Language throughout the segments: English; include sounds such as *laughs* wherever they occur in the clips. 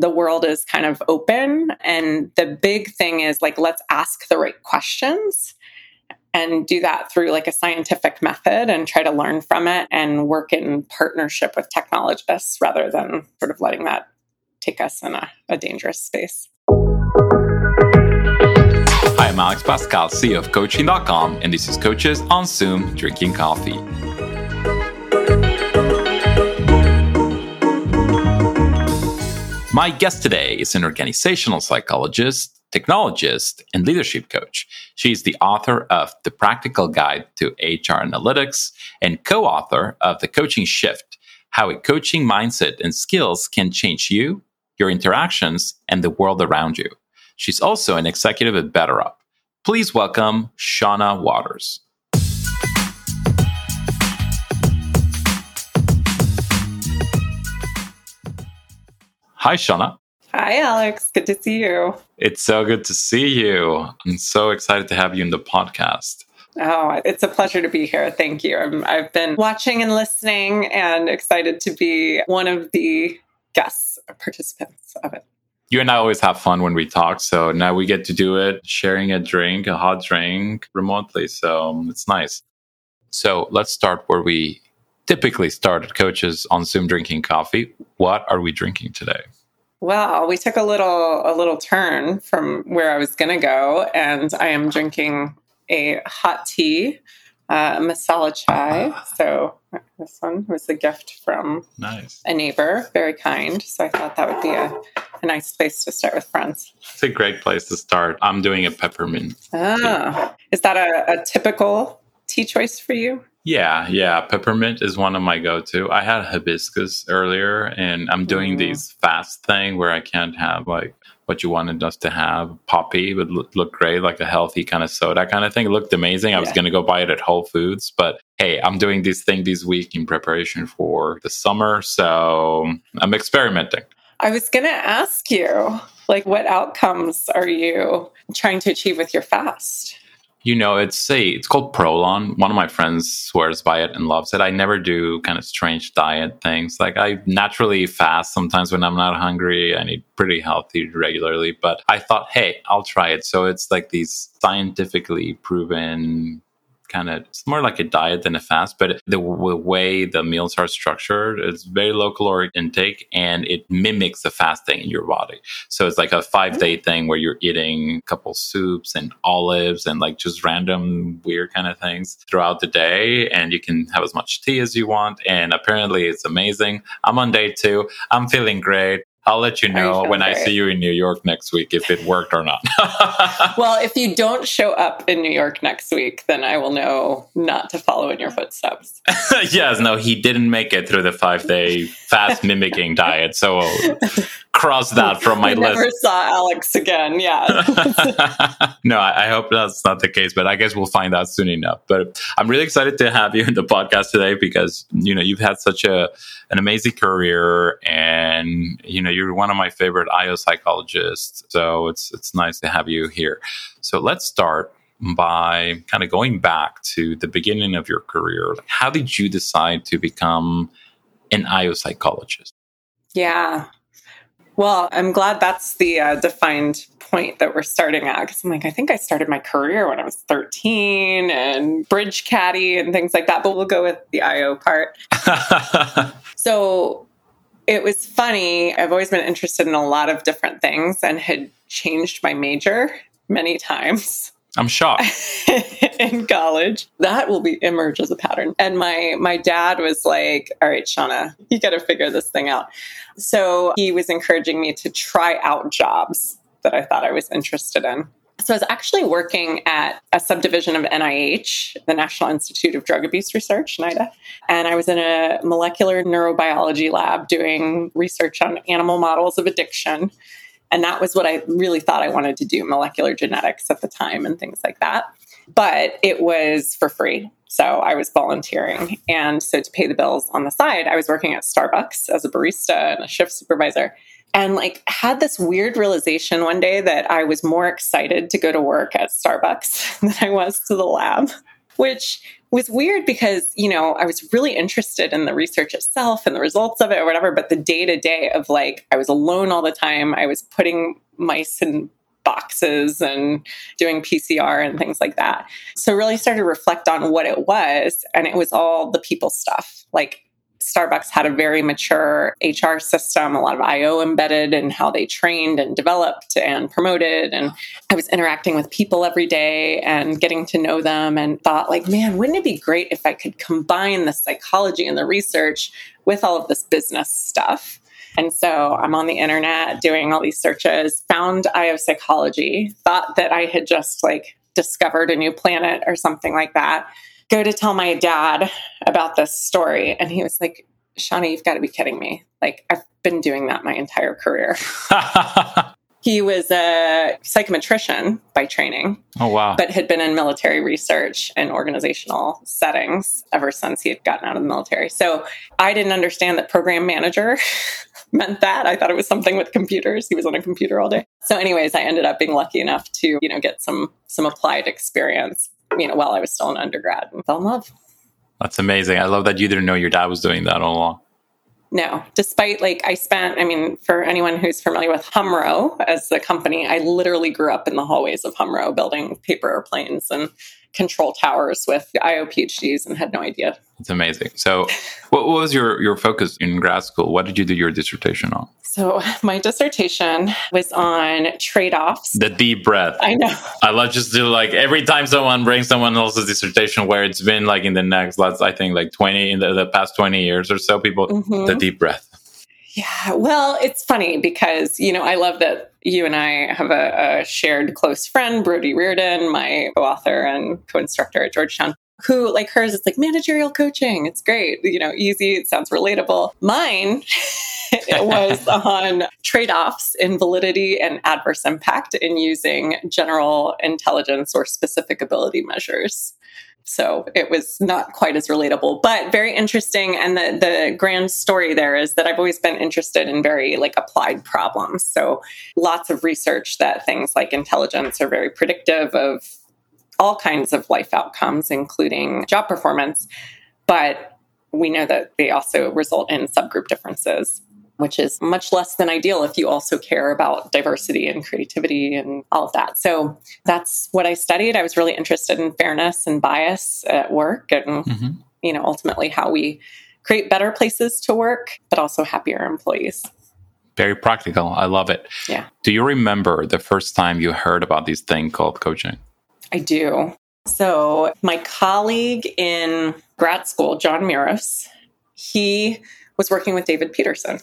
the world is kind of open. And the big thing is like, let's ask the right questions and do that through like a scientific method and try to learn from it and work in partnership with technologists rather than sort of letting that take us in a, a dangerous space. Hi, I'm Alex Pascal, CEO of Coaching.com, and this is Coaches on Zoom Drinking Coffee. My guest today is an organizational psychologist, technologist, and leadership coach. She's the author of The Practical Guide to HR Analytics and co author of The Coaching Shift How a Coaching Mindset and Skills Can Change You, Your Interactions, and the World Around You. She's also an executive at BetterUp. Please welcome Shonna Waters. Hi, Shonna. Hi, Alex. Good to see you. It's so good to see you. I'm so excited to have you in the podcast. Oh, it's a pleasure to be here. Thank you. i have been watching and listening and excited to be one of the guests, or participants of it. You and I always have fun when we talk. So now we get to do it sharing a drink, a hot drink remotely. So it's nice. So let's start where we typically started coaches on Zoom drinking coffee. What are we drinking today? Well, we took a little a little turn from where I was going to go, and I am drinking a hot tea, uh, masala chai. So this one was a gift from nice. a neighbor, very kind. So I thought that would be a, a nice place to start with friends. It's a great place to start. I'm doing a peppermint. Ah, is that a, a typical tea choice for you? Yeah, yeah. Peppermint is one of my go to. I had hibiscus earlier and I'm doing mm. these fast thing where I can't have like what you wanted us to have. Poppi would look, look great, like a healthy kind of soda kind of thing. It looked amazing. I was going to go buy it at Whole Foods, but hey, I'm doing this thing this week in preparation for the summer. So I'm experimenting. I was going to ask you, like, what outcomes are you trying to achieve with your fast? You know, it's a it's called Prolon. One of my friends swears by it and loves it. I never do kind of strange diet things. Like I naturally fast sometimes when I'm not hungry. I eat pretty healthy regularly, but I thought, hey, I'll try it. So it's like these scientifically proven kind of it's more like a diet than a fast but the, the way the meals are structured it's very low caloric intake and it mimics the fasting in your body. So it's like a five mm-hmm. day thing where you're eating a couple soups and olives and like just random weird kind of things throughout the day and you can have as much tea as you want and apparently it's amazing. I'm on day two. I'm feeling great I'll let you know when. I see you in New York next week if it worked or not. *laughs* well, if you don't show up in New York next week, then I will know not to follow in your footsteps. *laughs* yes, no, he didn't make it through the five day fast mimicking diet. So *laughs* cross that from my *laughs* list. Never saw Alex again. Yeah. *laughs* *laughs* no, I hope that's not the case, but I guess we'll find out soon enough. But I'm really excited to have you in the podcast today because you know you've had such a an amazing career, and you know you're one of my favorite IO psychologists. So it's it's nice to have you here. So let's start by kind of going back to the beginning of your career. How did you decide to become an IO psychologist? Yeah, well, I'm glad that's the uh, defined point that we're starting at because I'm like, I think I started my career when I was 13 and bridge caddy and things like that, but we'll go with the IO part. *laughs* so it was funny. I've always been interested in a lot of different things and had changed my major many *laughs* times. I'm shocked. *laughs* in college. That will be emerge as a pattern. And my my dad was like, "All right, Shonna, you got to figure this thing out." So he was encouraging me to try out jobs that I thought I was interested in. So I was actually working at a subdivision of NIH, the National Institute of Drug Abuse Research, NIDA. And I was in a molecular neurobiology lab doing research on animal models of addiction. And that was what I really thought I wanted to do molecular genetics at the time and things like that. But it was for free. So I was volunteering. And so to pay the bills on the side, I was working at Starbucks as a barista and a shift supervisor. And like had this weird realization one day that I was more excited to go to work at Starbucks *laughs* than I was to the lab. Which was weird because, you know, I was really interested in the research itself and the results of it or whatever, but the day to day of like, I was alone all the time. I was putting mice in boxes and doing PCR and things like that. So really started to reflect on what it was. And it was all the people stuff. Like Starbucks had a very mature HR system, a lot of IO embedded in how they trained and developed and promoted. And I was interacting with people every day and getting to know them and thought, like, man, wouldn't it be great if I could combine the psychology and the research with all of this business stuff? And so I'm on the internet doing all these searches, found IO psychology, thought that I had just like discovered a new planet or something like that go to tell my dad about this story. And he was like, Shawnee, you've got to be kidding me. Like, I've been doing that my entire career. *laughs* he was a psychometrician by training. Oh, wow. But had been in military research and organizational settings ever since he had gotten out of the military. So I didn't understand that program manager *laughs* meant that. I thought it was something with computers. He was on a computer all day. So anyways, I ended up being lucky enough to, you know, get some some applied experience you know, while I was still an undergrad and fell in love. That's amazing. I love that you didn't know your dad was doing that all along. No, despite like I spent, I mean, for anyone who's familiar with HumRRO as the company, I literally grew up in the hallways of HumRRO building paper airplanes and control towers with IO PhDs and had no idea. It's amazing. So, what was your, your focus in grad school? What did you do your dissertation on? So, my dissertation was on trade offs. The deep breath. I know. I love just do like every time someone brings someone else's dissertation where it's been like in the next, let's, I think like 20, in the, the past 20 years or so, people, mm-hmm. the deep breath. Yeah, well, it's funny because, you know, I love that you and I have a, a shared close friend, Brodie Riordan, my co author and co instructor at Georgetown, who, like hers, it's like managerial coaching. It's great, you know, easy, it sounds relatable. Mine, it *laughs* was *laughs* on trade offs in validity and adverse impact in using general intelligence or specific ability measures. So it was not quite as relatable, but very interesting. And the, the grand story there is that I've always been interested in very like applied problems. So lots of research that things like intelligence are very predictive of all kinds of life outcomes, including job performance. But we know that they also result in subgroup differences which is much less than ideal if you also care about diversity and creativity and all of that. So that's what I studied. I was really interested in fairness and bias at work and, mm-hmm. you know, ultimately how we create better places to work, but also happier employees. Very practical. I love it. Yeah. Do you remember the first time you heard about this thing called coaching? I do. So, my colleague in grad school, John Muros, he was working with David Peterson.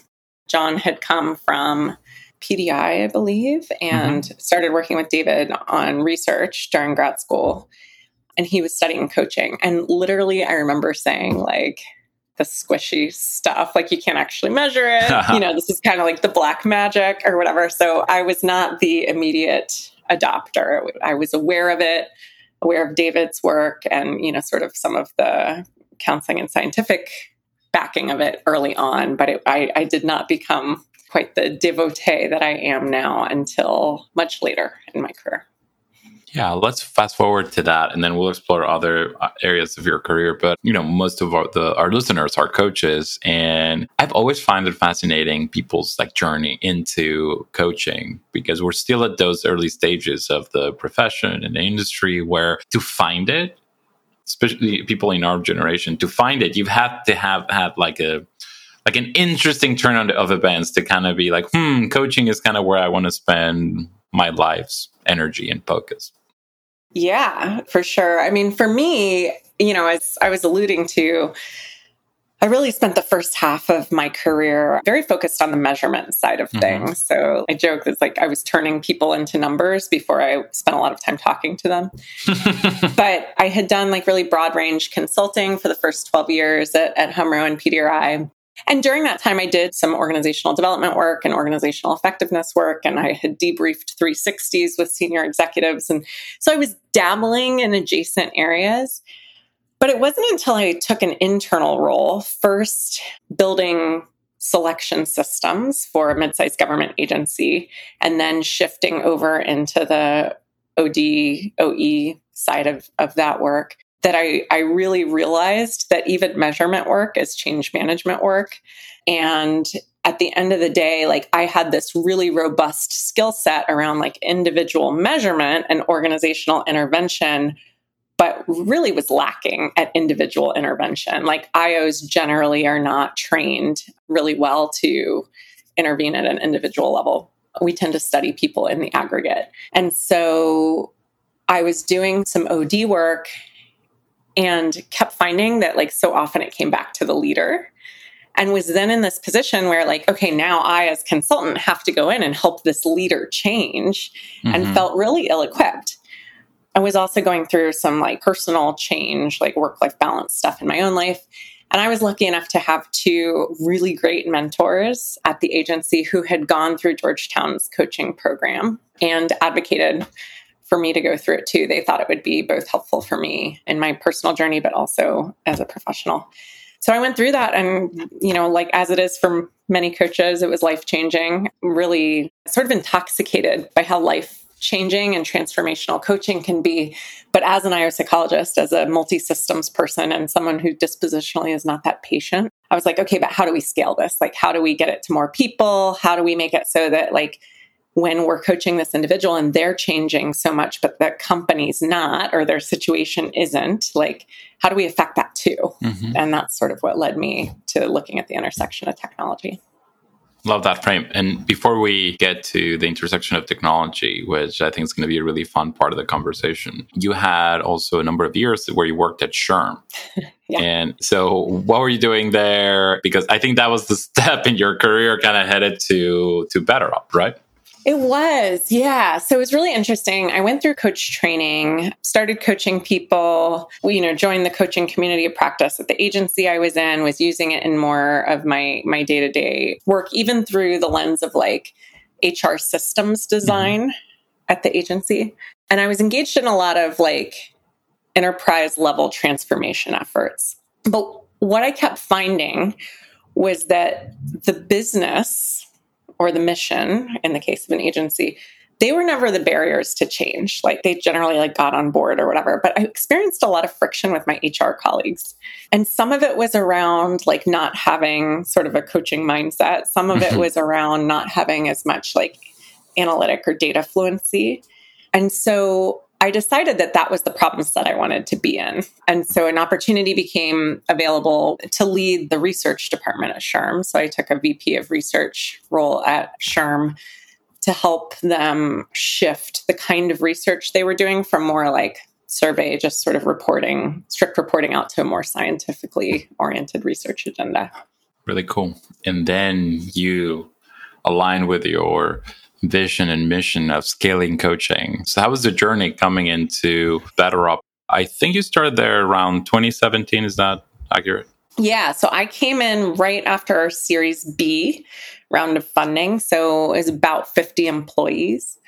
John had come from PDI, I believe, and mm-hmm. started working with David on research during grad school. And he was studying coaching. And literally, I remember saying, like, the squishy stuff, like you can't actually measure it. *laughs* you know, this is kind of like the black magic or whatever. So I was not the immediate adopter. I was aware of it, aware of David's work and, you know, sort of some of the counseling and scientific backing of it early on, but it, I, I did not become quite the devotee that I am now until much later in my career. Yeah, let's fast forward to that, and then we'll explore other uh, areas of your career. But you know, most of our, the, our listeners are coaches, and I've always found it fascinating people's like journey into coaching because we're still at those early stages of the profession and the industry where to find it especially people in our generation, to find it, you've had to have had like a like an interesting turn on of events to kind of be like, hmm, coaching is kind of where I want to spend my life's energy and focus. Yeah, for sure. I mean, for me, you know, as I was alluding to, I really spent the first half of my career very focused on the measurement side of mm-hmm. things. So I joke it's like I was turning people into numbers before I spent a lot of time talking to them. *laughs* but I had done like really broad range consulting for the first 12 years at, at HumRRO and PDRI. And during that time, I did some organizational development work and organizational effectiveness work, and I had debriefed 360s with senior executives. And so I was dabbling in adjacent areas. But it wasn't until I took an internal role, first building selection systems for a mid-sized government agency, and then shifting over into the OD, OE side of, of that work, that I, I really realized that even measurement work is change management work. And at the end of the day, like I had this really robust skill set around like individual measurement and organizational intervention, but really was lacking at individual intervention. Like IOs generally are not trained really well to intervene at an individual level. We tend to study people in the aggregate. And so I was doing some OD work and kept finding that like so often it came back to the leader and was then in this position where like okay now i as consultant have to go in and help this leader change mm-hmm. and felt really ill-equipped i was also going through some like personal change like work-life balance stuff in my own life and i was lucky enough to have two really great mentors at the agency who had gone through georgetown's coaching program and advocated for me to go through it too. They thought it would be both helpful for me in my personal journey, but also as a professional. So I went through that and, you know, like as it is for many coaches, it was life changing, really sort of intoxicated by how life changing and transformational coaching can be. But as an IO psychologist, as a multi systems person, and someone who dispositionally is not that patient, I was like, okay, but how do we scale this? Like, how do we get it to more people? How do we make it so that, like, when we're coaching this individual and they're changing so much, but the company's not or their situation isn't, like, how do we affect that too? Mm-hmm. And that's sort of what led me to looking at the intersection of technology. Love that frame. And before we get to the intersection of technology, which I think is going to be a really fun part of the conversation, you had also a number of years where you worked at SHRM. *laughs* yeah. And so, what were you doing there? Because I think that was the *laughs* step in your career kind of headed to to BetterUp, right? It was, yeah. So it was really interesting. I went through coach training, started coaching people, you know, joined the coaching community of practice at the agency I was in, was using it in more of my my day-to-day work, even through the lens of like HR systems design mm-hmm. at the agency. And I was engaged in a lot of like enterprise level transformation efforts. But what I kept finding was that the business or the mission in the case of an agency they were never the barriers to change. Like they generally like got on board or whatever. But i experienced a lot of friction with my hr colleagues. And some of it was around like not having sort of a coaching mindset. Some of it mm-hmm. was around not having as much like analytic or data fluency. And so I decided that that was the problem set I wanted to be in. And so an opportunity became available to lead the research department at SHRM. So I took a VP of research role at SHRM to help them shift the kind of research they were doing from more like survey, just sort of reporting, strict reporting out to a more scientifically oriented research agenda. Really cool. And then you align with your vision and mission of scaling coaching. So, how was the journey coming into BetterUp? I think you started there around 2017. Is that accurate? Yeah. So, I came in right after our Series B round of funding. So, it was about 50 employees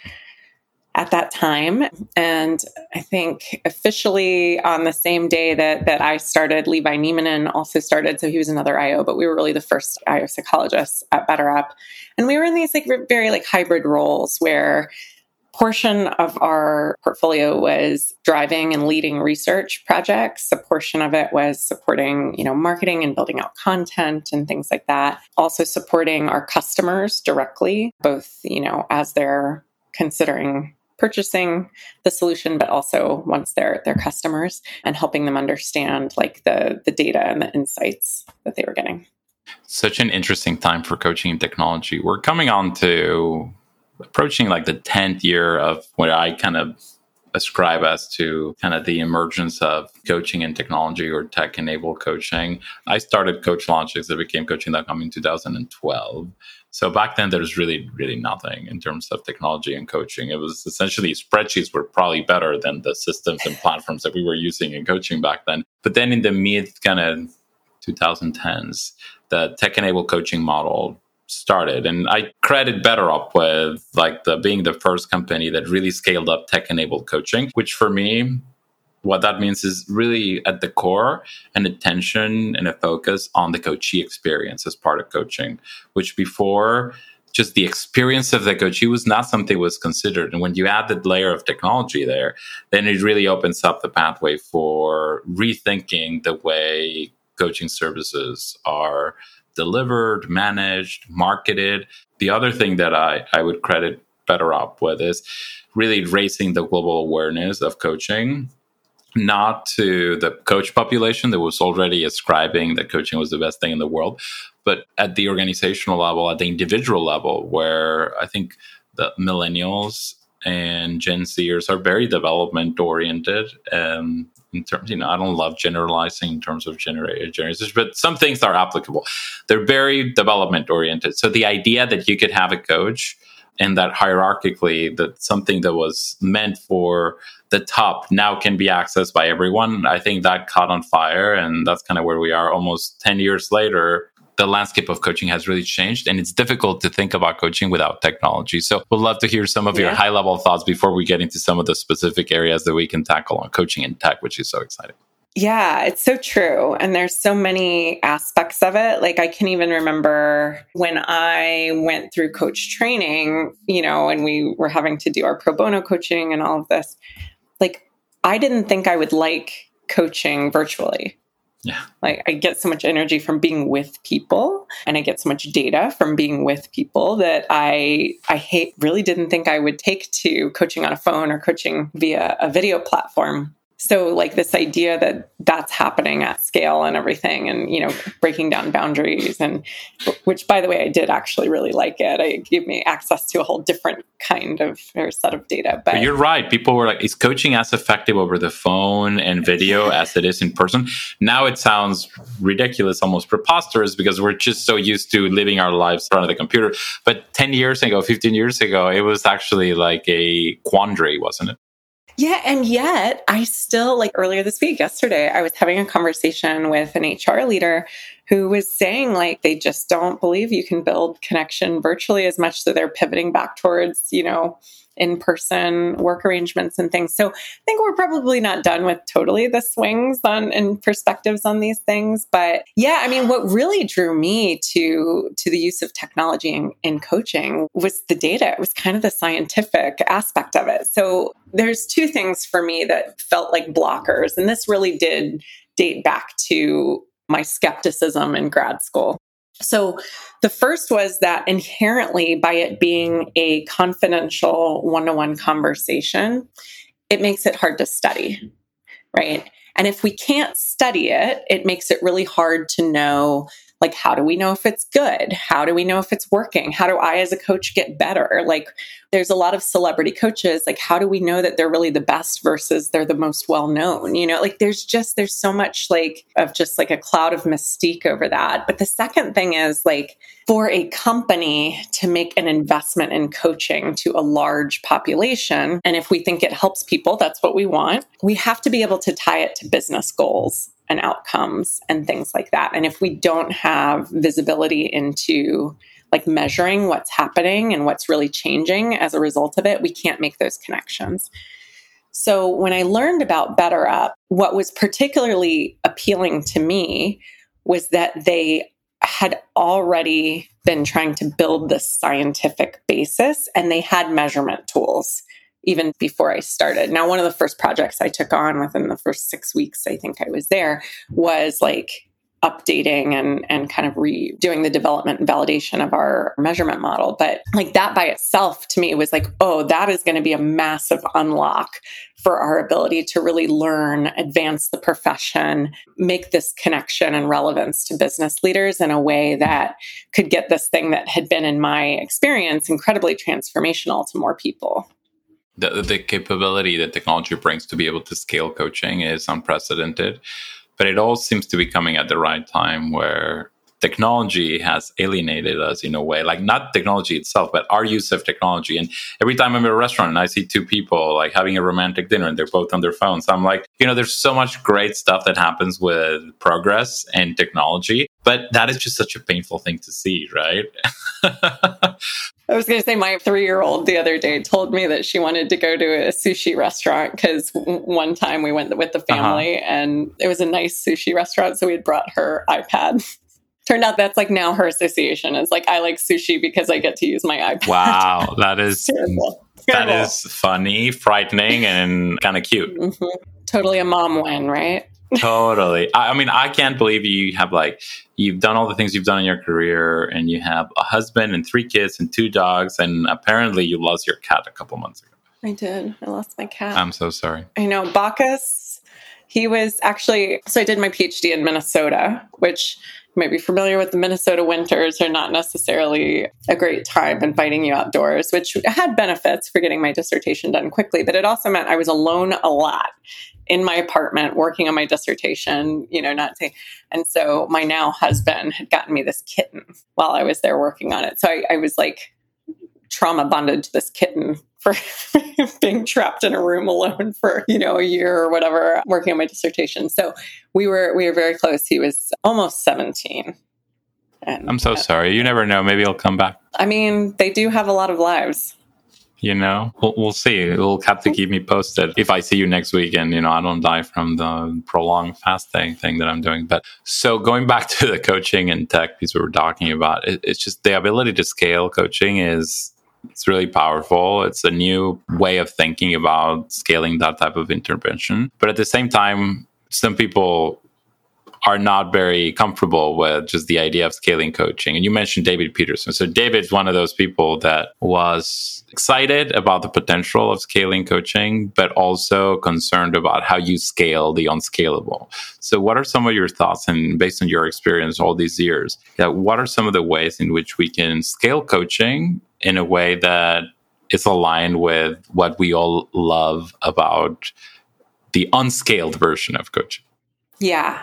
at that time. And I think officially on the same day that that I started, Levi Nieminen also started. So he was another IO, but we were really the first IO psychologists at BetterUp. And we were in these like very like hybrid roles where portion of our portfolio was driving and leading research projects a portion of it was supporting you know marketing and building out content and things like that also supporting our customers directly both you know as they're considering purchasing the solution but also once they're their customers and helping them understand like the the data and the insights that they were getting such an interesting time for coaching and technology we're coming on to approaching like the 10th year of what i kind of ascribe as to kind of the emergence of coaching and technology or tech enabled coaching. I started CoachLogix that became coaching.com in 2012. So back then, there was really, really nothing in terms of technology and coaching. It was essentially spreadsheets were probably better than the systems and platforms that we were using in coaching back then. But then in the mid kind of 2010s, the tech enabled coaching model started and i credit betterup with like the being the first company that really scaled up tech enabled coaching which for me what that means is really at the core an attention and a focus on the coachee experience as part of coaching, which before just the experience of the coachee was not something that was considered. And when you add the layer of technology there, then it really opens up the pathway for rethinking the way coaching services are delivered, managed, marketed. The other thing that I, I would credit BetterUp with is really raising the global awareness of coaching not to the coach population that was already ascribing that coaching was the best thing in the world, but at the organizational level, at the individual level, where I think the millennials and Gen Zers are very development oriented. Um, in terms, you know, I don't love generalizing in terms of generated generations, but some things are applicable. They're very development oriented. So the idea that you could have a coach and that hierarchically that something that was meant for the top now can be accessed by everyone i think that caught on fire and that's kind of where we are almost 10 years later the landscape of coaching has really changed and it's difficult to think about coaching without technology so we'd love to hear some of yeah. your high level thoughts before we get into some of the specific areas that we can tackle on coaching and tech which is so exciting yeah, it's so true. And there's so many aspects of it. Like, I can even remember when I went through coach training, you know, and we were having to do our pro bono coaching and all of this. Like, I didn't think I would like coaching virtually. Yeah. Like I get so much energy from being with people and I get so much data from being with people that I I hate really didn't think I would take to coaching on a phone or coaching via a video platform so like this idea that that's happening at scale and everything and you know breaking down boundaries and which by the way i did actually really like it. It gave me access to a whole different kind of or set of data but, but you're right. People were like is coaching as effective over the phone and video *laughs* as it is in person? Now it sounds ridiculous almost preposterous because we're just so used to living our lives in front of the computer. But 10 years ago 15 years ago it was actually like a quandary wasn't it yeah. And yet, I still, like earlier this week, yesterday, I was having a conversation with an HR leader who was saying, like, they just don't believe you can build connection virtually as much. So they're pivoting back towards, you know, in person work arrangements and things. So I think we're probably not done with totally the swings on and perspectives on these things. But yeah, I mean, what really drew me to to the use of technology in, in coaching was the data. It was kind of the scientific aspect of it. So there's two things for me that felt like blockers. And this really did date back to my skepticism in grad school. So the first was that inherently, by it being a confidential one to one conversation, it makes it hard to study, right? And if we can't study it, it makes it really hard to know like how do we know if it's good? How do we know if it's working? How do i as a coach get better? Like there's a lot of celebrity coaches. Like how do we know that they're really the best versus they're the most well known you know like there's just there's so much like of just like a cloud of mystique over that. But the second thing is like for a company to make an investment in coaching to a large population and if we think it helps people that's what we want we have to be able to tie it to business goals and outcomes and things like that. And if we don't have visibility into like measuring what's happening and what's really changing as a result of it, we can't make those connections. So when I learned about BetterUp, what was particularly appealing to me was that they had already been trying to build this scientific basis and they had measurement tools even before I started. Now, one of the first projects I took on within the first six weeks, I think I was there, was like updating and and kind of redoing the development and validation of our measurement model but like that by itself to me was like oh that is going to be a massive unlock for our ability to really learn advance the profession make this connection and relevance to business leaders in a way that could get this thing that had been in my experience incredibly transformational to more people the, the capability that technology brings to be able to scale coaching is unprecedented but it all seems to be coming at the right time where technology has alienated us in a way like not technology itself but our use of technology and every time i'm at a restaurant and i see two people like having a romantic dinner and they're both on their phones i'm like you know there's so much great stuff that happens with progress and technology but that is just such a painful thing to see right *laughs* I was going to say my three year old the other day told me that she wanted to go to a sushi restaurant because one time we went with the uh-huh. family uh-huh. and it was a nice sushi restaurant. So we had brought her iPad *laughs* Turned out that's like now her association is like I like sushi because I get to use my iPad. Wow, *laughs* that is terrible. that Terrible. is funny, frightening, and kind of cute. Mhm. totally a mom win, right? totally. I, I mean, I can't believe you have like you've done all the things you've done in your career, and you have a husband and three kids and two dogs, and apparently you lost your cat a couple months ago. I did. I lost my cat. I'm so sorry. I know Bacchus. He was actually so I did my PhD in Minnesota, which you might be familiar with the Minnesota winters are not necessarily a great time inviting you outdoors, which had benefits for getting my dissertation done quickly, but it also meant I was alone a lot in my apartment working on my dissertation, you know, not saying and so my now husband had gotten me this kitten while I was there working on it. So I, I was like trauma bonded to this kitten for *laughs* being trapped in a room alone for you know a year or whatever working on my dissertation so we were we were very close he was almost 17 and I'm so uh, sorry. You never know. Maybe he'll come back. i mean they do have a lot of lives You know, we'll, we'll see. You'll have to keep me posted if I see you next week and, you know, I don't die from the prolonged fasting thing that I'm doing. But so going back *laughs* to the coaching and tech piece we were talking about, it, it's just the ability to scale coaching is it's really powerful. It's a new way of thinking about scaling that type of intervention. But at the same time, some people are not very comfortable with just the idea of scaling coaching. And you mentioned David Peterson. So David's one of those people that was excited about the potential of scaling coaching, but also concerned about how you scale the unscalable. So what are some of your thoughts and based on your experience all these years, what are some of the ways in which we can scale coaching in a way that is aligned with what we all love about the unscaled version of coaching? yeah.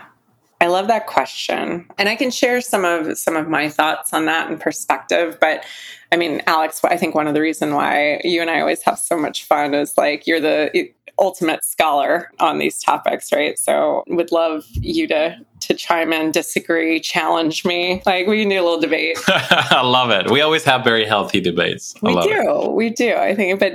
I love that question. And i can share some of some of my thoughts on that and perspective but i mean alex i think one of the reason why you and i always have so much fun is like you're the ultimate scholar on these topics right? So would love you to to chime in disagree challenge me like we can do a little debate *laughs* I love it. We always have very healthy debates. I we love it. do we do i think but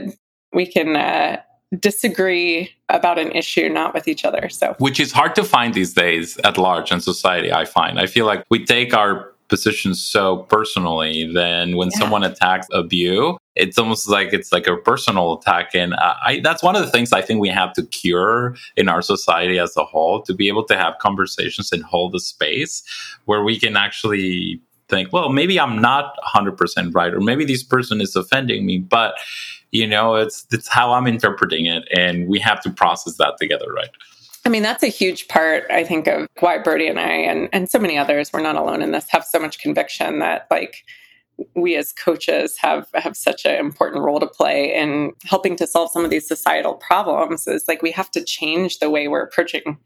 we can uh disagree about an issue not with each other so Which is hard to find these days at large in society, I find. I feel like we take our positions so personally, then when Yeah. someone attacks a view, it's almost like it's like a personal attack. And uh, I, that's one of the things I think we have to cure in our society as a whole to be able to have conversations and hold a space where we can actually think, well, maybe I'm not 100% right, or maybe this person is offending me, but you know, it's it's how I'm interpreting it, and we have to process that together, right? I mean, that's a huge part, I think, of why Brodie and I and, and so many others, we're not alone in this, have so much conviction that like we as coaches have have such an important role to play in helping to solve some of these societal problems is like we have to change the way we're approaching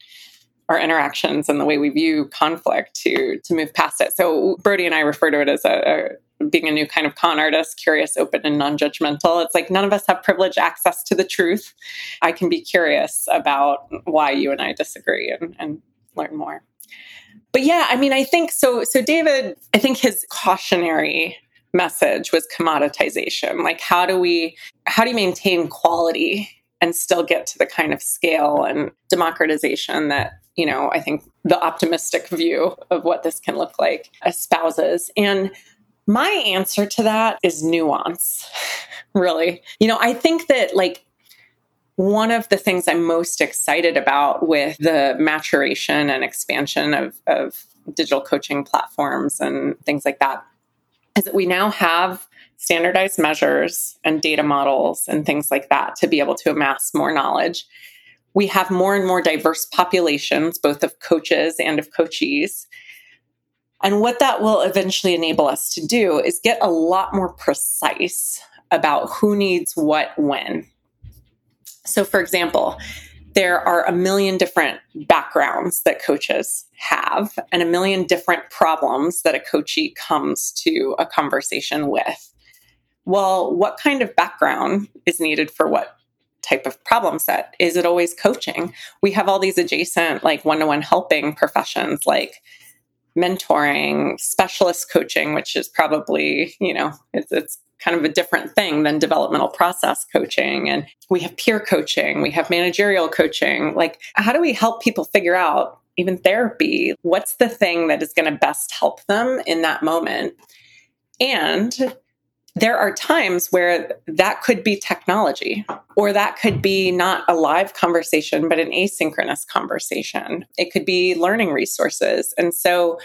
our interactions and the way we view conflict to to move past it. So Brodie and I refer to it as a being a new kind of con artist, curious, open, and non-judgmental. It's like none of us have privileged access to the truth. I can be curious about why you and I disagree and, and learn more. But yeah, I mean, I think so. So David, I think his cautionary message was commoditization. Like, how do we how do you maintain quality and still get to the kind of scale and democratization that you know I think the optimistic view of what this can look like espouses and my answer to that is nuance, *laughs* really. You know, I think that like one of the things I'm most excited about with the maturation and expansion of, of digital coaching platforms and things like that is that we now have standardized measures and data models and things like that to be able to amass more knowledge. We have more and more diverse populations, both of coaches and of coachees. And what that will eventually enable us to do is get a lot more precise about who needs what when. So, for example, there are a million different backgrounds that coaches have and a million different problems that a coachee comes to a conversation with. Well, what kind of background is needed for what type of problem set? Is it always coaching? We have all these adjacent, like one to one helping professions like mentoring, specialist coaching, which is probably, you know, it's, it's kind of a different thing than developmental process coaching. And we have peer coaching, we have managerial coaching. Like, how do we help people figure out even therapy. What's the thing that is going to best help them in that moment? And there are times where that could be technology, or that could be not a live conversation, but an asynchronous conversation. It could be learning resources. And so,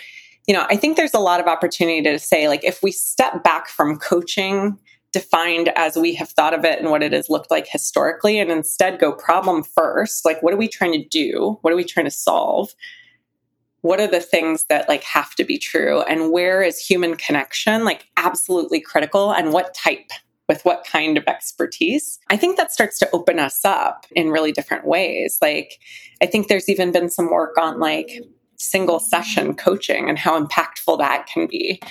you know, I think there's a lot of opportunity to say, like, if we step back from coaching defined as we have thought of it and what it has looked like historically, and instead go problem first, like, what are we trying to do? What are we trying to solve? What are the things that like have to be true? And where is human connection like absolutely critical? And what type with what kind of expertise? I think that starts to open us up in really different ways. Like i think there's even been some work on like single session coaching and how impactful that can be.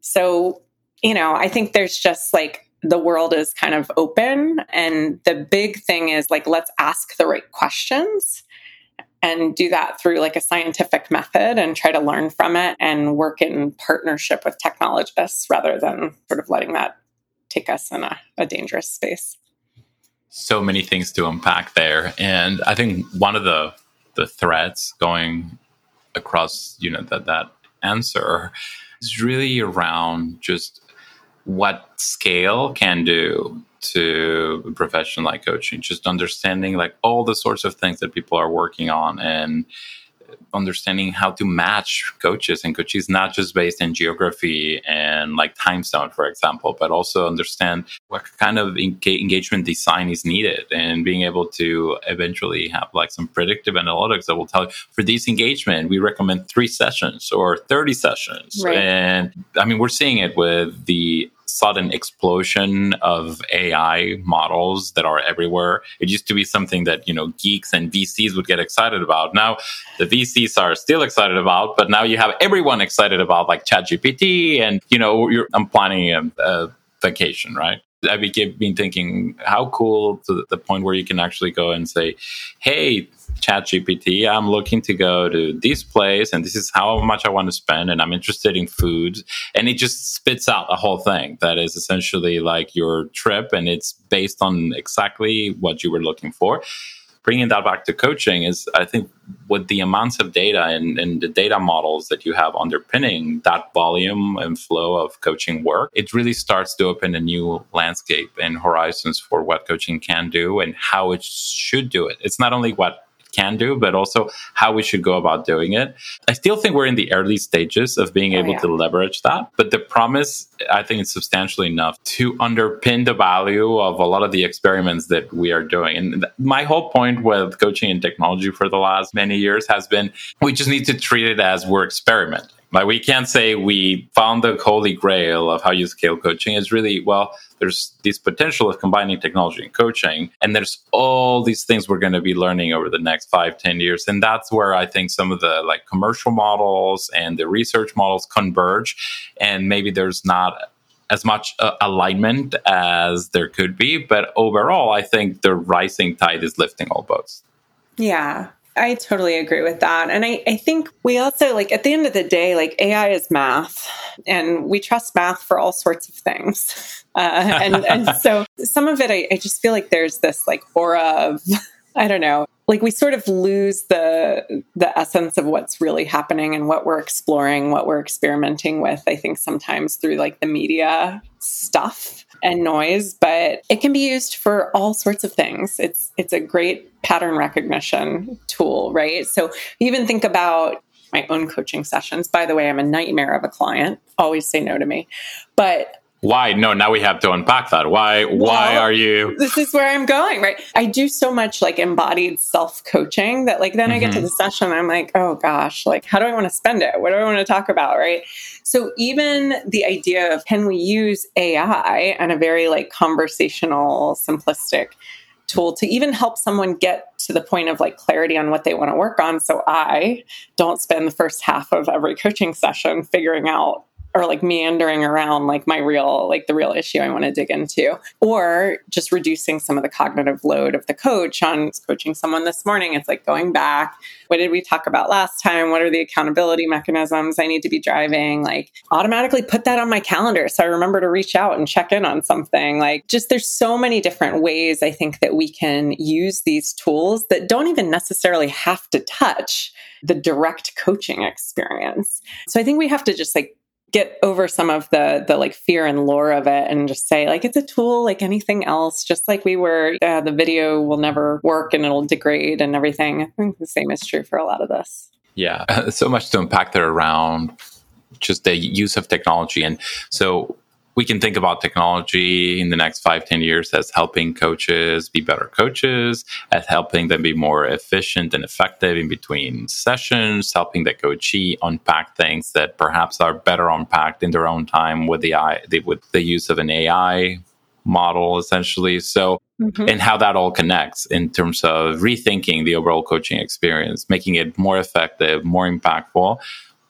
So you know i think there's just like the world is kind of open. And the big thing is like let's ask the right questions and do that through like a scientific method and try to learn from it and work in partnership with technologists rather than sort of letting that take us in a, a dangerous space. So many things to unpack there. And I think one of the the threads going across, you know, that that answer is really around just what scale can do to a profession like coaching just understanding like all the sorts of things that people are working on and understanding how to match coaches and coaches not just based in geography and like time zone for example but also understand what kind of engagement design is needed and being able to eventually have like some predictive analytics that will tell you for this engagement we recommend three sessions or 30 sessions right. and i mean we're seeing it with the sudden explosion of AI models that are everywhere. It used to be something that, you know, geeks and VCs would get excited about. Now the VCs are still excited about, but now you have everyone excited about like ChatGPT and, you know, I'm planning a, a vacation, right? I've been thinking how cool to the point where you can actually go and say, "Hey, ChatGPT, I'm looking to go to this place, and this is how much I want to spend, and I'm interested in food," and it just spits out a whole thing. That is essentially like your trip, and it's based on exactly what you were looking for. Bringing that back to coaching is i think with the amounts of data and, and, the data models that you have underpinning that volume and flow of coaching work it really starts to open a new landscape and horizons for what coaching can do and how it should do it. It's not only what can do, but also how we should go about doing it. I still think we're in the early stages of being oh, able yeah. to leverage that, but the promise, I think, is substantially enough to underpin the value of a lot of the experiments that we are doing. And my whole point with coaching and technology for the last many years has been we just need to treat it as we're experimenting. Like we can't say we found the holy grail of how you scale coaching. It's really, well, there's this potential of combining technology and coaching and there's all these things we're going to be learning over the next five ten years. And that's where i think some of the like commercial models and the research models converge and maybe there's not as much uh, alignment as there could be. But overall i think the rising tide is lifting all boats. Yeah I totally agree with that. And I, I think we also, like, at the end of the day, like, AI is math, and we trust math for all sorts of things. *laughs* Uh, and, and *laughs* so some of it, I, I just feel like there's this, like, aura of, I don't know, like we sort of lose the the essence of what's really happening and what we're exploring what we're experimenting with i think sometimes through like the media stuff and noise, but it can be used for all sorts of things. It's it's a great pattern recognition tool, right? So even think about my own coaching sessions. By the way, I'm a nightmare of a client. Always say no to me. But why? No now we have to unpack that. Why well, why are you? this is where i'm going right? I do so much like embodied self coaching that like then mm-hmm. i get to mm-hmm. the session i'm like oh gosh like how do i want to spend it? What do i want to talk about? Right? So even the idea of can we use ai and a very like conversational simplistic tool to even help someone get to the point of like clarity on what they want to work on so i don't spend the first half of every coaching session figuring out or like meandering around like my real like the real issue I want to dig into. Or just reducing some of the cognitive load of the coach on coaching someone this morning. It's like going back what did we talk about last time? What are the accountability mechanisms I need to be driving? Like automatically put that on my calendar so I remember to reach out and check in on something. Like just there's so many different ways I think that we can use these tools that don't even necessarily have to touch the direct coaching experience. So I think we have to just like get over some of the the like fear and lore of it and just say like it's a tool like anything else just like we were uh, the video will never work and it'll degrade and everything. I think the same is true for a lot of this. Yeah. *laughs* So much to unpack there around just the use of technology. And so we can think about technology in the next five, ten years as helping coaches be better coaches, as helping them be more efficient and effective in between sessions, helping the coachee unpack things that perhaps are better unpacked in their own time with the with the use of an AI model essentially. So Mm-hmm. and how that all connects in terms of rethinking the overall coaching experience, making it more effective, more impactful,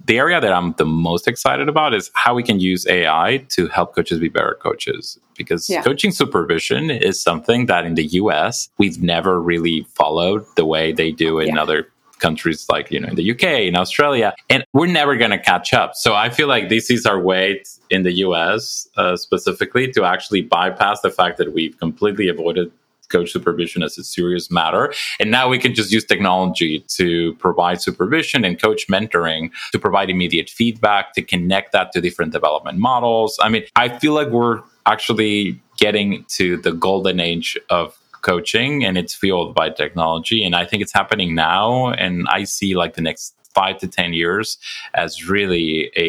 the area that I'm the most excited about is how we can use AI to help coaches be better coaches. Because yeah. coaching supervision is something that in the US, we've never really followed the way they do in yeah. other countries like, you know, in the UK, in Australia, and we're never going to catch up. So I feel like this is our way in the US uh, specifically to actually bypass the fact that we've completely avoided coach supervision as a serious matter. And now we can just use technology to provide supervision and coach mentoring to provide immediate feedback, to connect that to different development models. I mean, I feel like we're actually getting to the golden age of coaching and it's fueled by technology and i think it's happening now and i see like the next five to 10 years as really a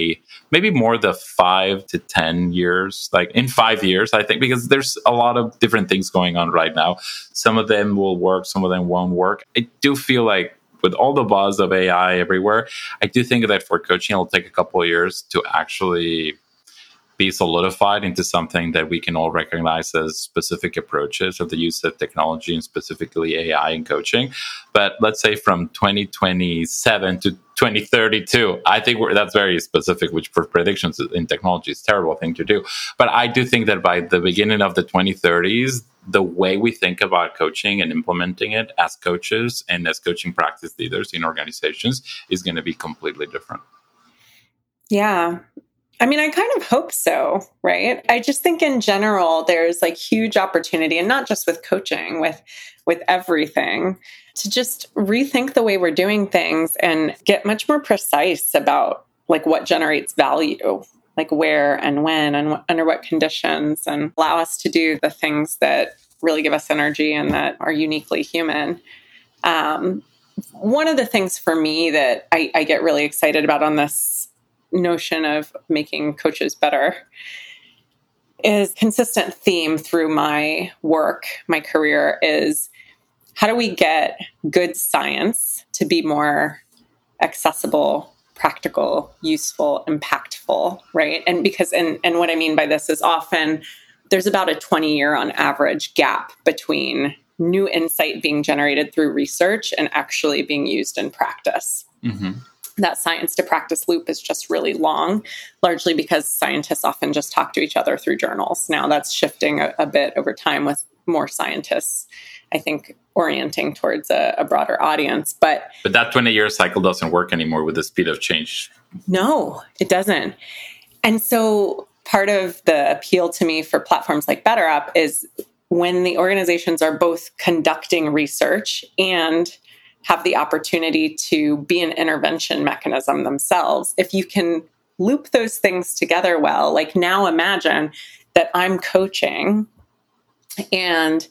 maybe more the five to 10 years, like in five years, I think, because there's a lot of different things going on right now. Some of them will work, some of them won't work. I do feel like with all the buzz of AI everywhere, I do think that for coaching, it'll take a couple of years to actually be solidified into something that we can all recognize as specific approaches of the use of technology and specifically AI in coaching. But let's say from 2027 to 2032, I think that's very specific, which for predictions in technology is a terrible thing to do. But I do think that by the beginning of the 2030s, the way we think about coaching and implementing it as coaches and as coaching practice leaders in organizations is going to be completely different. Yeah. I mean, I kind of hope so, right? I just think in general there's like huge opportunity and not just with coaching, with with everything to just rethink the way we're doing things and get much more precise about like what generates value, like where and when and under what conditions and allow us to do the things that really give us energy and that are uniquely human. Um, one of the things for me that I, I get really excited about on this notion of making coaches better is consistent theme through my work, my career is how do we get good science to be more accessible, practical, useful, impactful, right? And because and and what I mean by this is often there's about a 20 year on average gap between new insight being generated through research and actually being used in practice. Mm-hmm that science to practice loop is just really long, largely because scientists often just talk to each other through journals. Now that's shifting a, a bit over time with more scientists, I think, orienting towards a, a, broader audience. But but that 20 year cycle doesn't work anymore with the speed of change. No, it doesn't. And so part of the appeal to me for platforms like BetterUp is when the organizations are both conducting research and have the opportunity to be an intervention mechanism themselves. If you can loop those things together well, like now imagine that I'm coaching and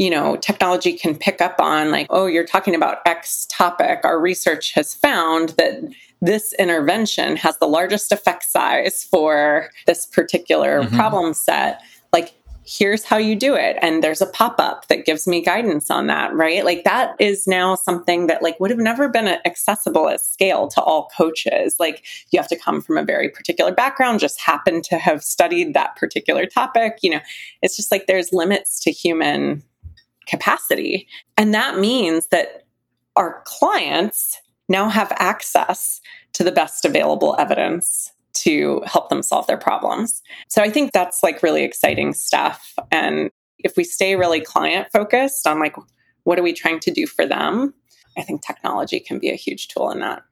you know, technology can pick up on like, oh, you're talking about X topic. Our research has found that this intervention has the largest effect size for this particular mm-hmm. problem set. Like, here's how you do it. And there's a pop-up that gives me guidance on that right? Like that is now something that like would have never been accessible at scale to all coaches. Like you have to come from a very particular background just happen to have studied that particular topic you know. It's just like there's limits to human capacity. And that means that our clients now have access to the best available evidence to help them solve their problems. So I think that's like really exciting stuff. And if we stay really client focused on like, what are we trying to do for them? I think technology can be a huge tool in that.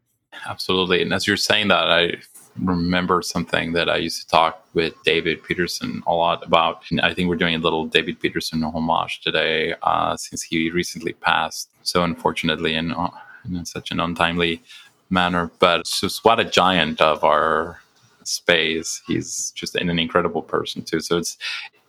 Absolutely. And as you're saying that, I remember something that I used to talk with David Peterson a lot about. And I think we're doing a little David Peterson homage today uh, since he recently passed. So unfortunately, in, uh, in such an untimely manner. But just what a giant of our space. He's just an incredible person too. So it's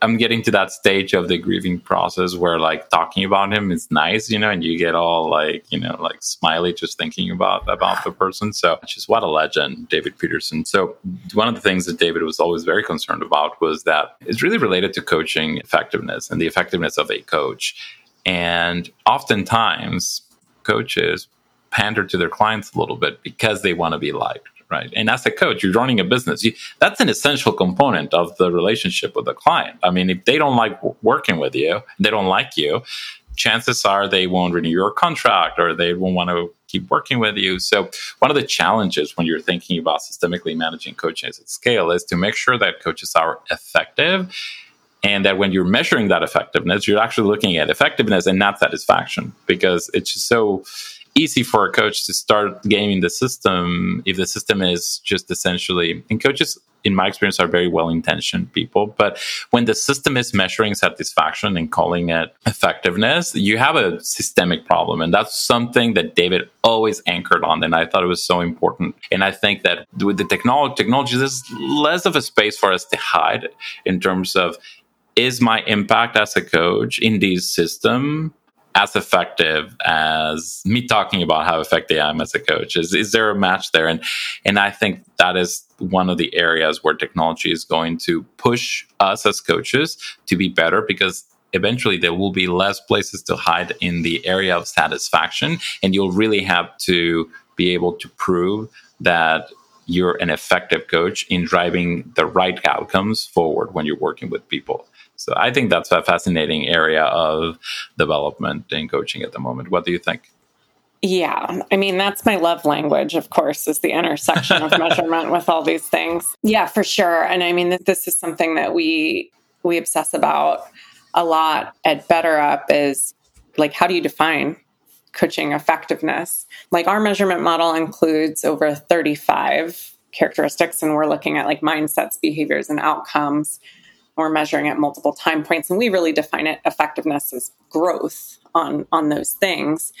I'm getting to that stage of the grieving process where like talking about him is nice, you know, and you get all like, you know, like smiley just thinking about about the person. So just what a legend, David Peterson. So one of the things that David was always very concerned about was that it's really related to coaching effectiveness and the effectiveness of a coach. And oftentimes coaches pander to their clients a little bit because they want to be liked right? And as a coach, you're running a business. You, that's an essential component of the relationship with the client. I mean, if they don't like working with you, they don't like you, chances are they won't renew your contract or they won't want to keep working with you. So, one of the challenges when you're thinking about systemically managing coaches at scale is to make sure that coaches are effective and that when you're measuring that effectiveness, you're actually looking at effectiveness and not satisfaction because it's just so easy for a coach to start gaming the system if the system is just essentially and coaches in my experience are very well intentioned people but when the system is measuring satisfaction and calling it effectiveness you have a systemic problem and that's something that david always anchored on and i thought it was so important. And i think that with the technology technology there's less of a space for us to hide in terms of is my impact as a coach in this system as effective as me talking about how effective I am as a coach? Is is there a match there? And and I think that is one of the areas where technology is going to push us as coaches to be better because eventually there will be less places to hide in the area of satisfaction and you'll really have to be able to prove that you're an effective coach in driving the right outcomes forward when you're working with people so I think that's a fascinating area of development and coaching at the moment. What do you think? Yeah, I mean, that's my love language, of course, is the intersection of *laughs* measurement with all these things. Yeah, for sure. And I mean, this is something that we we obsess about a lot at BetterUp is like, how do you define coaching effectiveness? Like, our measurement model includes over 35 characteristics, and we're looking at like mindsets, behaviors, and outcomes we're measuring at multiple time points and we really define it effectiveness as growth on on those things.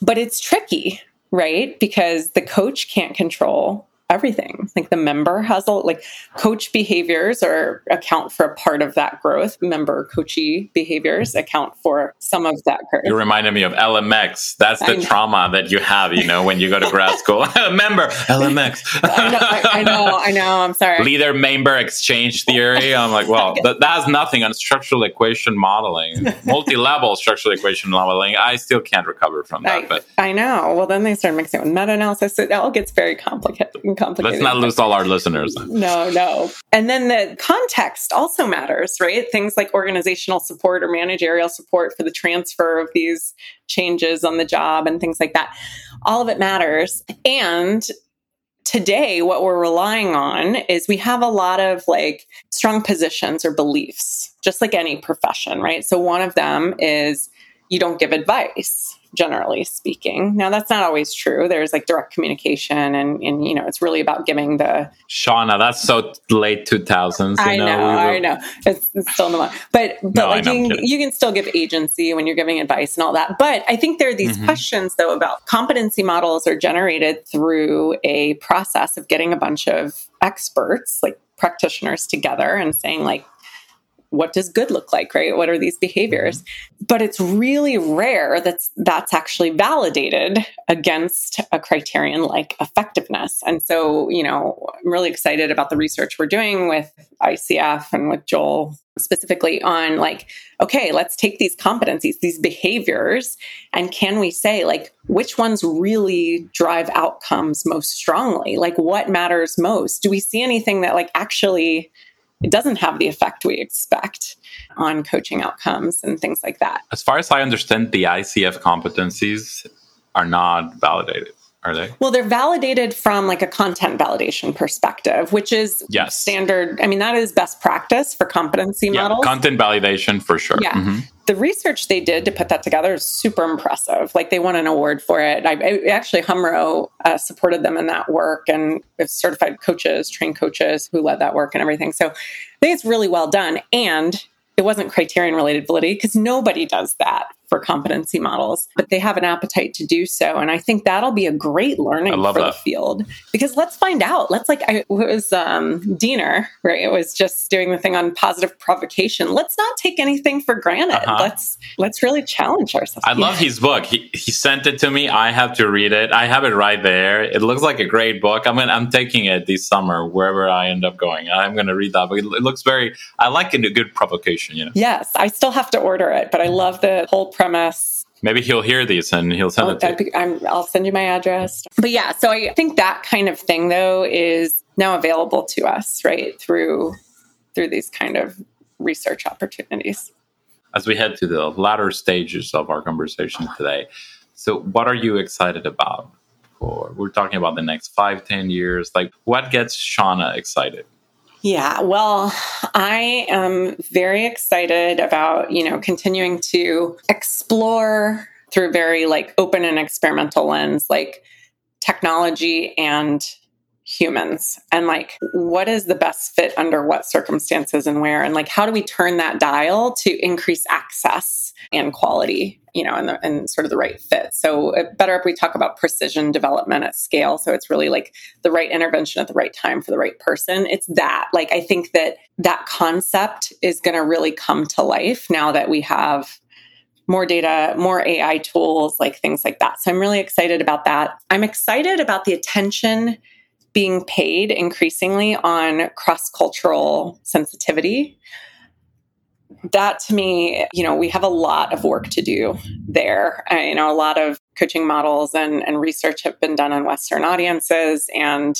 But it's tricky right? Because the coach can't control everything. Like the member has a like coach behaviors or account for a part of that growth. Member coachee behaviors account for some of that growth. You reminded me of LMX. That's the trauma that you have, you know, when you go to grad *laughs* school. *laughs* member LMX. I, know, I, I, know, I know. I'm sorry. Leader member exchange theory. I'm like, well, that, that has nothing on structural equation modeling, *laughs* multi-level structural equation modeling. I still can't recover from that. I, but I know. Well, then they start mixing it with meta-analysis. It all gets very complicated complicated. Let's not lose all our listeners. No, no. And then the context also matters, right? Things like organizational support or managerial support for the transfer of these changes on the job and things like that. All of it matters. And today what we're relying on is we have a lot of like strong positions or beliefs just like any profession right so one of them is you don't give advice generally speaking. Now that's not always true. There's like direct communication and, and you know, it's really about giving the Shonna, that's so late two thousands. I know, know we were... I know. It's, it's, still in the mind. But but no, like know, you, you, can still give agency when you're giving advice and all that. But I think there are these mm-hmm. questions though about competency models are generated through a process of getting a bunch of experts like practitioners together and saying like what does good look like, right? What are these behaviors? Mm-hmm. But it's really rare that's that's actually validated against a criterion like effectiveness. And so, you know, I'm really excited about the research we're doing with ICF and with Joel specifically on like, okay, let's take these competencies, these behaviors, and can we say like which ones really drive outcomes most strongly? Like what matters most? Do we see anything that like actually it doesn't have the effect we expect on coaching outcomes and things like that. As far as I understand, the ICF competencies are not validated. Are they? Well, they're validated from like a content validation perspective, which is yes. standard. I mean, that is best practice for competency yeah, models. Content validation for sure. Yeah. Mm-hmm. The research they did to put that together is super impressive. Like they won an award for it. I, I actually HumRRO uh, supported them in that work and certified coaches, trained coaches who led that work and everything. So I think it's really well done. And it wasn't criterion related validity because nobody does that for competency models, but they have an appetite to do so. And I think that'll be a great learning for that. the field because let's find out. Let's like, I, it was um, Diener, right? It was just doing the thing on positive provocation. Let's not take anything for granted. Uh-huh. Let's, let's really challenge ourselves. I love his book. He, he sent it to me. I have to read it. I have it right there. It looks like a great book. I'm going to, I'm taking it this summer, wherever I end up going. I'm going to read that book. It, it looks very, I like it, a good provocation, you know? Yes. I still have to order it, but I love the whole premise. Maybe he'll hear these and he'll send oh, it to be, i will send you my address. But yeah, so I think that kind of thing though is now available to us, right, through through these kind of research opportunities. As we head to the latter stages of our conversation today, so what are you excited about? For we're talking about the next five, ten years. Like, what gets Shonna excited? Yeah, well, I am very excited about, you know, continuing to explore through very like open and experimental lens, like technology and humans? And like what is the best fit under what circumstances and where? And like how do we turn that dial to increase access and quality you know and, the, and sort of the right fit? So uh, BetterUp we talk about precision development at scale so it's really like the right intervention at the right time for the right person. It's that. Like i think that that concept is going to really come to life now that we have more data, more AI tools, like things like that. So I'm really excited about that. I'm excited about the attention being paid increasingly on cross cultural sensitivity. That to me, you know, we have a lot of work to do there. You know, a lot of coaching models and, and research have been done on Western audiences. And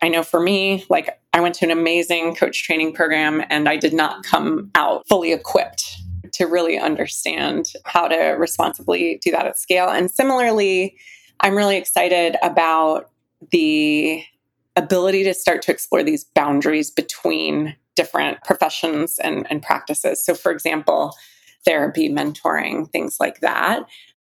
I know for me, like I went to an amazing coach training program and I did not come out fully equipped to really understand how to responsibly do that at scale. And similarly, I'm really excited about the ability to start to explore these boundaries between different professions and, and practices. So, for example, therapy, mentoring, things like that.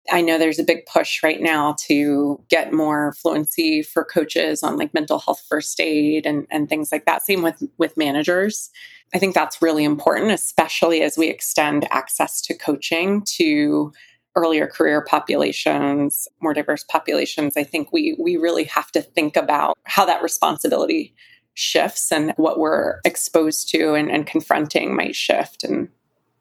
I know there's a big push right now to get more fluency for coaches on like mental health first aid and, and things like that. Same with with managers. I think that's really important, especially as we extend access to coaching to earlier career populations, more diverse populations, I think we we really have to think about how that responsibility shifts and what we're exposed to and, and confronting might shift and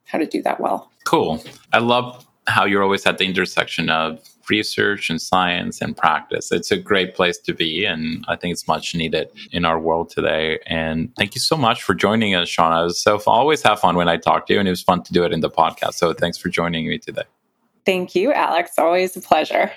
how to do that well. Cool. I love how you're always at the intersection of research and science and practice. It's a great place to be, and I think it's much needed in our world today. And thank you so much for joining us, Shonna. I was so. Always have fun when I talk to you, and it was fun to do it in the podcast. So thanks for joining me today. Thank you, Alex. Always a pleasure.